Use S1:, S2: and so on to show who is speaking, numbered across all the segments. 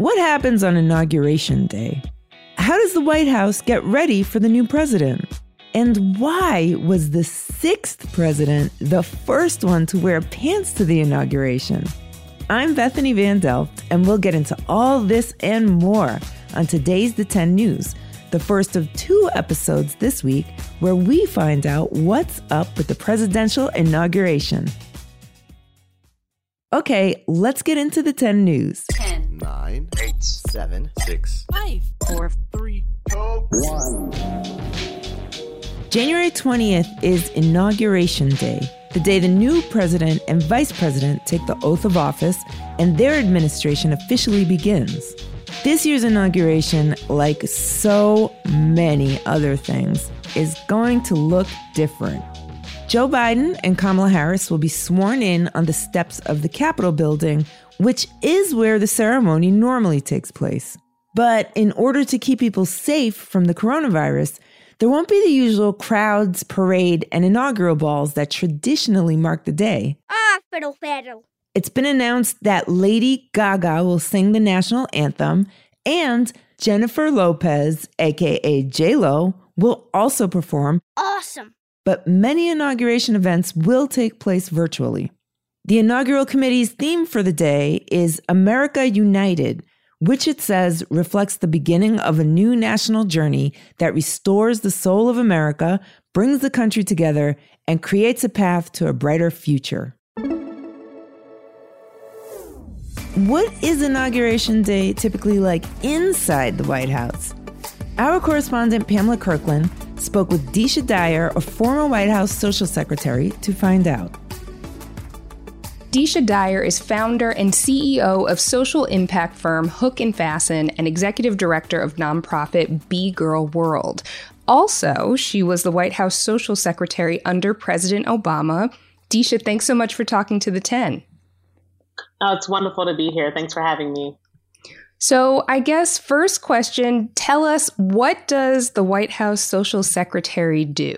S1: What happens on Inauguration Day? How does the White House get ready for the new president? And why was the sixth president the first one to wear pants to the inauguration? I'm Bethany Van Delft, and we'll get into all this and more on today's The 10 News, the first of two episodes this week where we find out what's up with the presidential inauguration. Okay, let's get into the 10 news.
S2: 10,
S3: 9, 8, 7, 6,
S2: 5, 4,
S3: 3, 2, 1.
S1: January 20th is Inauguration Day, the day the new president and vice president take the oath of office and their administration officially begins. This year's inauguration, like so many other things, is going to look different. Joe Biden and Kamala Harris will be sworn in on the steps of the Capitol building, which is where the ceremony normally takes place. But in order to keep people safe from the coronavirus, there won't be the usual crowds, parade, and inaugural balls that traditionally mark the day.
S4: Ah, fiddle faddle.
S1: It's been announced that Lady Gaga will sing the national anthem, and Jennifer Lopez, aka J-Lo, will also perform.
S4: Awesome
S1: but many inauguration events will take place virtually. The inaugural committee's theme for the day is America United, which it says reflects the beginning of a new national journey that restores the soul of America, brings the country together, and creates a path to a brighter future. What is Inauguration Day typically like inside the White House? Our correspondent Pamela Kirkland spoke with Deesha Dyer, a former White House social secretary, to find out.
S5: Deesha Dyer is founder and CEO of social impact firm Hook and Fasten and executive director of nonprofit B Girl World. Also, she was the White House social secretary under President Obama. Deesha, thanks so much for talking to the 10.
S6: Oh, it's wonderful to be here. Thanks for having me.
S5: So, I guess first question, tell us what does the White House social secretary do?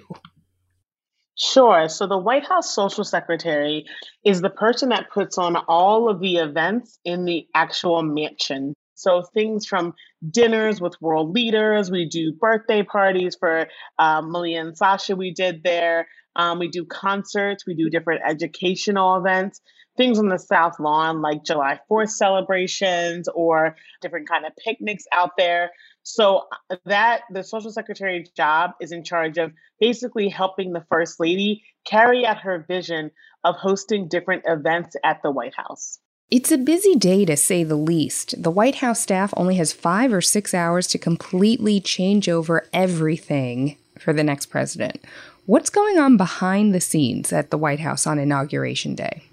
S6: Sure. So the White House social secretary is the person that puts on all of the events in the actual mansion. So things from dinners with world leaders, we do birthday parties for uh, Malia and Sasha, we did there. Um, we do concerts, we do different educational events things on the South Lawn like July 4th celebrations or different kind of picnics out there. So uh, that the social secretary's job is in charge of basically helping the first lady carry out her vision of hosting different events at the White House.
S5: It's a busy day to say the least. The White House staff only has five or six hours to completely change over everything for the next president. What's going on behind the scenes at the White House on Inauguration Day?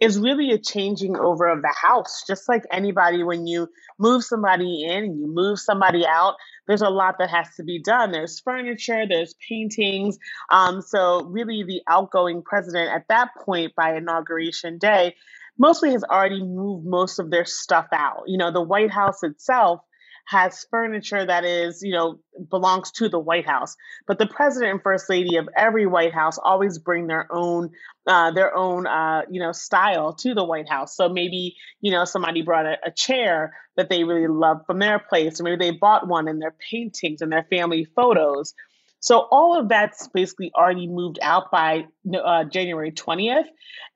S6: Is really a changing over of the house. Just like anybody, when you move somebody in and you move somebody out, there's a lot that has to be done. There's furniture, there's paintings. Um, so, really, the outgoing president at that point by inauguration day mostly has already moved most of their stuff out. You know, the White House itself has furniture that is, you know, belongs to the White House. But the president and first lady of every White House always bring their own, uh, their own, uh, you know, style to the White House. So maybe, you know, somebody brought a, a chair that they really love from their place, or maybe they bought one in their paintings and their family photos. So all of that's basically already moved out by uh, January 20th.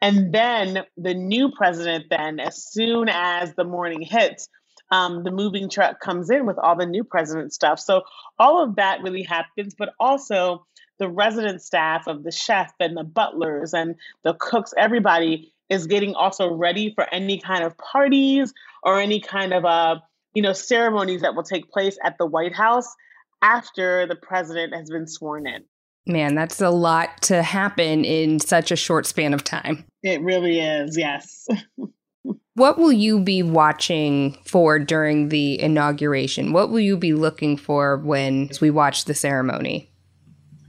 S6: And then the new president, then, as soon as the morning hits, um, the moving truck comes in with all the new president stuff. So all of that really happens, but also the resident staff of the chef and the butlers and the cooks, everybody is getting also ready for any kind of parties or any kind of uh, you know ceremonies that will take place at the White House after the president has been sworn in.
S5: Man, that's a lot to happen in such a short span of time.
S6: It really is, yes.
S5: What will you be watching for during the inauguration? What will you be looking for when we watch the ceremony?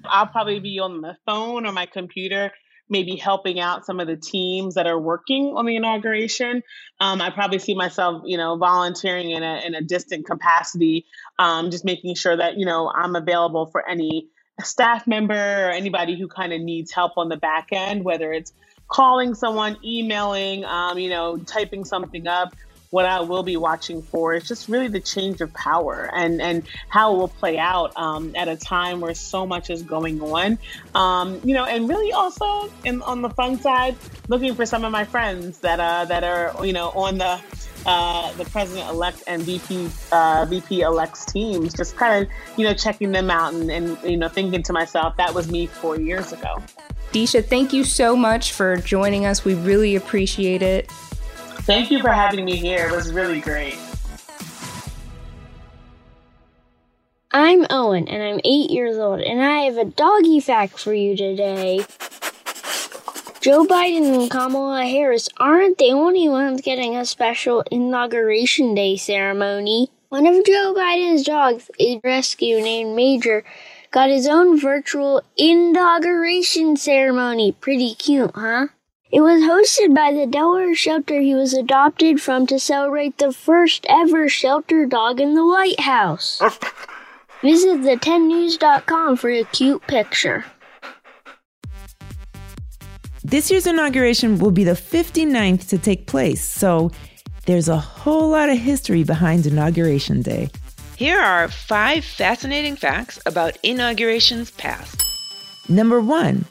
S6: I'll probably be on the phone or my computer, maybe helping out some of the teams that are working on the inauguration. Um, I probably see myself, you know, volunteering in a in a distant capacity, um, just making sure that you know I'm available for any staff member or anybody who kind of needs help on the back end, whether it's calling someone, emailing, um, you know, typing something up, what I will be watching for is just really the change of power and, and how it will play out um, at a time where so much is going on. Um, you know, and really also in, on the fun side, looking for some of my friends that uh, that are you know on the uh, the president elect and VP uh, VP elects teams, just kind of you know checking them out and, and you know thinking to myself that was me four years ago.
S5: Deesha, thank you so much for joining us. We really appreciate it.
S6: Thank you for having me here. It was really great.
S2: I'm Owen, and I'm eight years old, and I have a doggy fact for you today. Joe Biden and Kamala Harris aren't the only ones getting a special Inauguration Day ceremony. One of Joe Biden's dogs, a rescue named Major, got his own virtual inauguration ceremony. Pretty cute, huh? It was hosted by the Delaware shelter he was adopted from to celebrate the first ever shelter dog in the White House. Visit the10news.com for a cute picture.
S1: This year's inauguration will be the 59th to take place, so there's a whole lot of history behind Inauguration Day. Here are five fascinating facts about inaugurations past. Number one,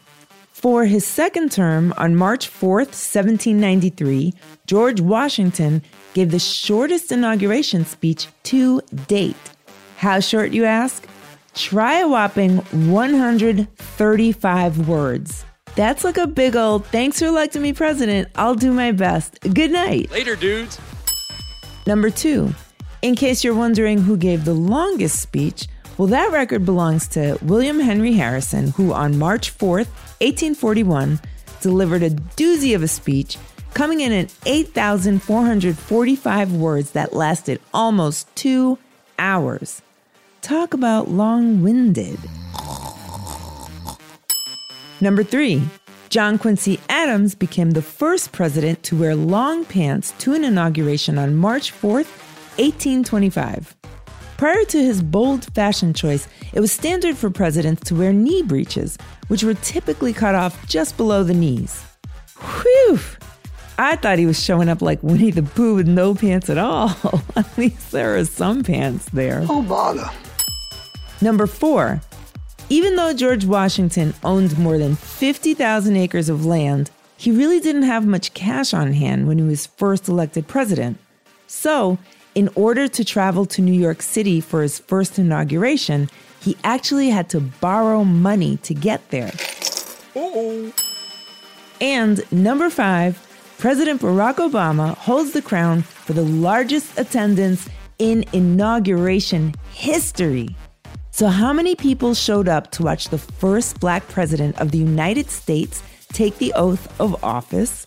S1: for his second term on March 4th, 1793, George Washington gave the shortest inauguration speech to date. How short, you ask? Try a whopping 135 words. That's like a big old thanks for electing me president. I'll do my best. Good night.
S4: Later, dudes.
S1: Number two, in case you're wondering who gave the longest speech, well, that record belongs to William Henry Harrison, who on March 4th, 1841, delivered a doozy of a speech, coming in at 8,445 words that lasted almost two hours. Talk about long winded. Number three, John Quincy Adams became the first president to wear long pants to an inauguration on March 4th, 1825. Prior to his bold fashion choice, it was standard for presidents to wear knee breeches, which were typically cut off just below the knees. Whew! I thought he was showing up like Winnie the Pooh with no pants at all. at least there are some pants there.
S3: Oh, bother.
S1: Number four, even though George Washington owned more than 50,000 acres of land, he really didn't have much cash on hand when he was first elected president. So, in order to travel to New York City for his first inauguration, he actually had to borrow money to get there.
S4: Uh-oh.
S1: And number five, President Barack Obama holds the crown for the largest attendance in inauguration history. So, how many people showed up to watch the first black president of the United States take the oath of office?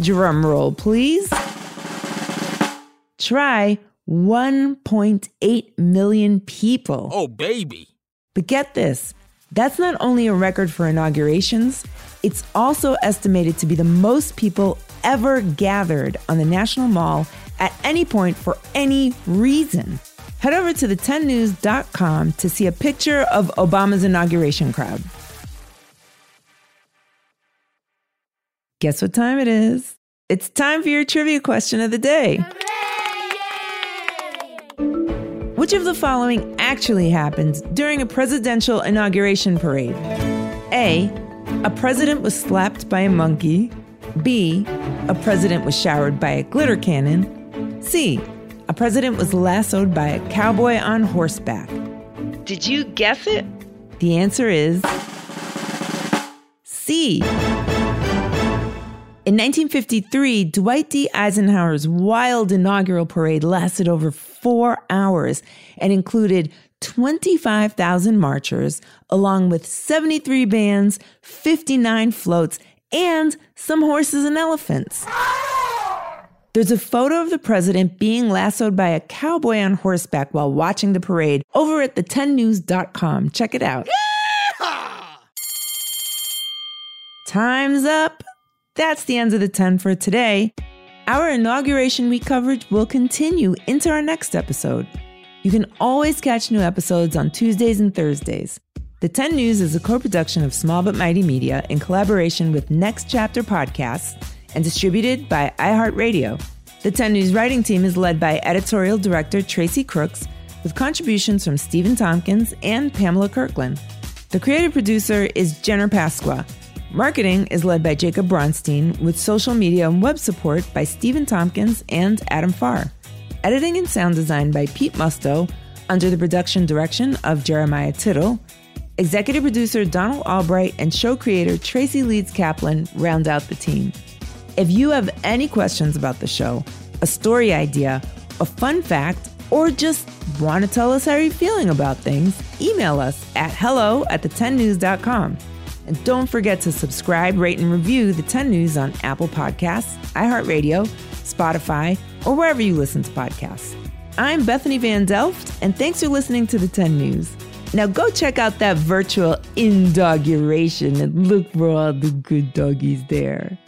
S1: Drum roll, please. Try 1.8 million people.
S4: Oh, baby.
S1: But get this that's not only a record for inaugurations, it's also estimated to be the most people ever gathered on the National Mall at any point for any reason. Head over to the10news.com to see a picture of Obama's inauguration crowd. Guess what time it is? It's time for your trivia question of the day. Which of the following actually happened during a presidential inauguration parade? A. A president was slapped by a monkey. B. A president was showered by a glitter cannon. C. A president was lassoed by a cowboy on horseback. Did you guess it? The answer is C. In 1953, Dwight D. Eisenhower's wild inaugural parade lasted over four hours and included 25,000 marchers, along with 73 bands, 59 floats, and some horses and elephants. There's a photo of the president being lassoed by a cowboy on horseback while watching the parade over at the10news.com. Check it out. Time's up. That's the end of the 10 for today. Our inauguration week coverage will continue into our next episode. You can always catch new episodes on Tuesdays and Thursdays. The 10 News is a co production of Small But Mighty Media in collaboration with Next Chapter Podcasts and distributed by iHeartRadio. The 10 News writing team is led by editorial director Tracy Crooks, with contributions from Stephen Tompkins and Pamela Kirkland. The creative producer is Jenner Pasqua. Marketing is led by Jacob Bronstein, with social media and web support by Stephen Tompkins and Adam Farr. Editing and sound design by Pete Musto, under the production direction of Jeremiah Tittle. Executive producer Donald Albright and show creator Tracy Leeds Kaplan round out the team. If you have any questions about the show, a story idea, a fun fact, or just want to tell us how you're feeling about things, email us at hello at the10news.com. And don't forget to subscribe, rate, and review the 10 News on Apple Podcasts, iHeartRadio, Spotify, or wherever you listen to podcasts. I'm Bethany Van Delft, and thanks for listening to the 10 News. Now go check out that virtual inauguration and look for all the good doggies there.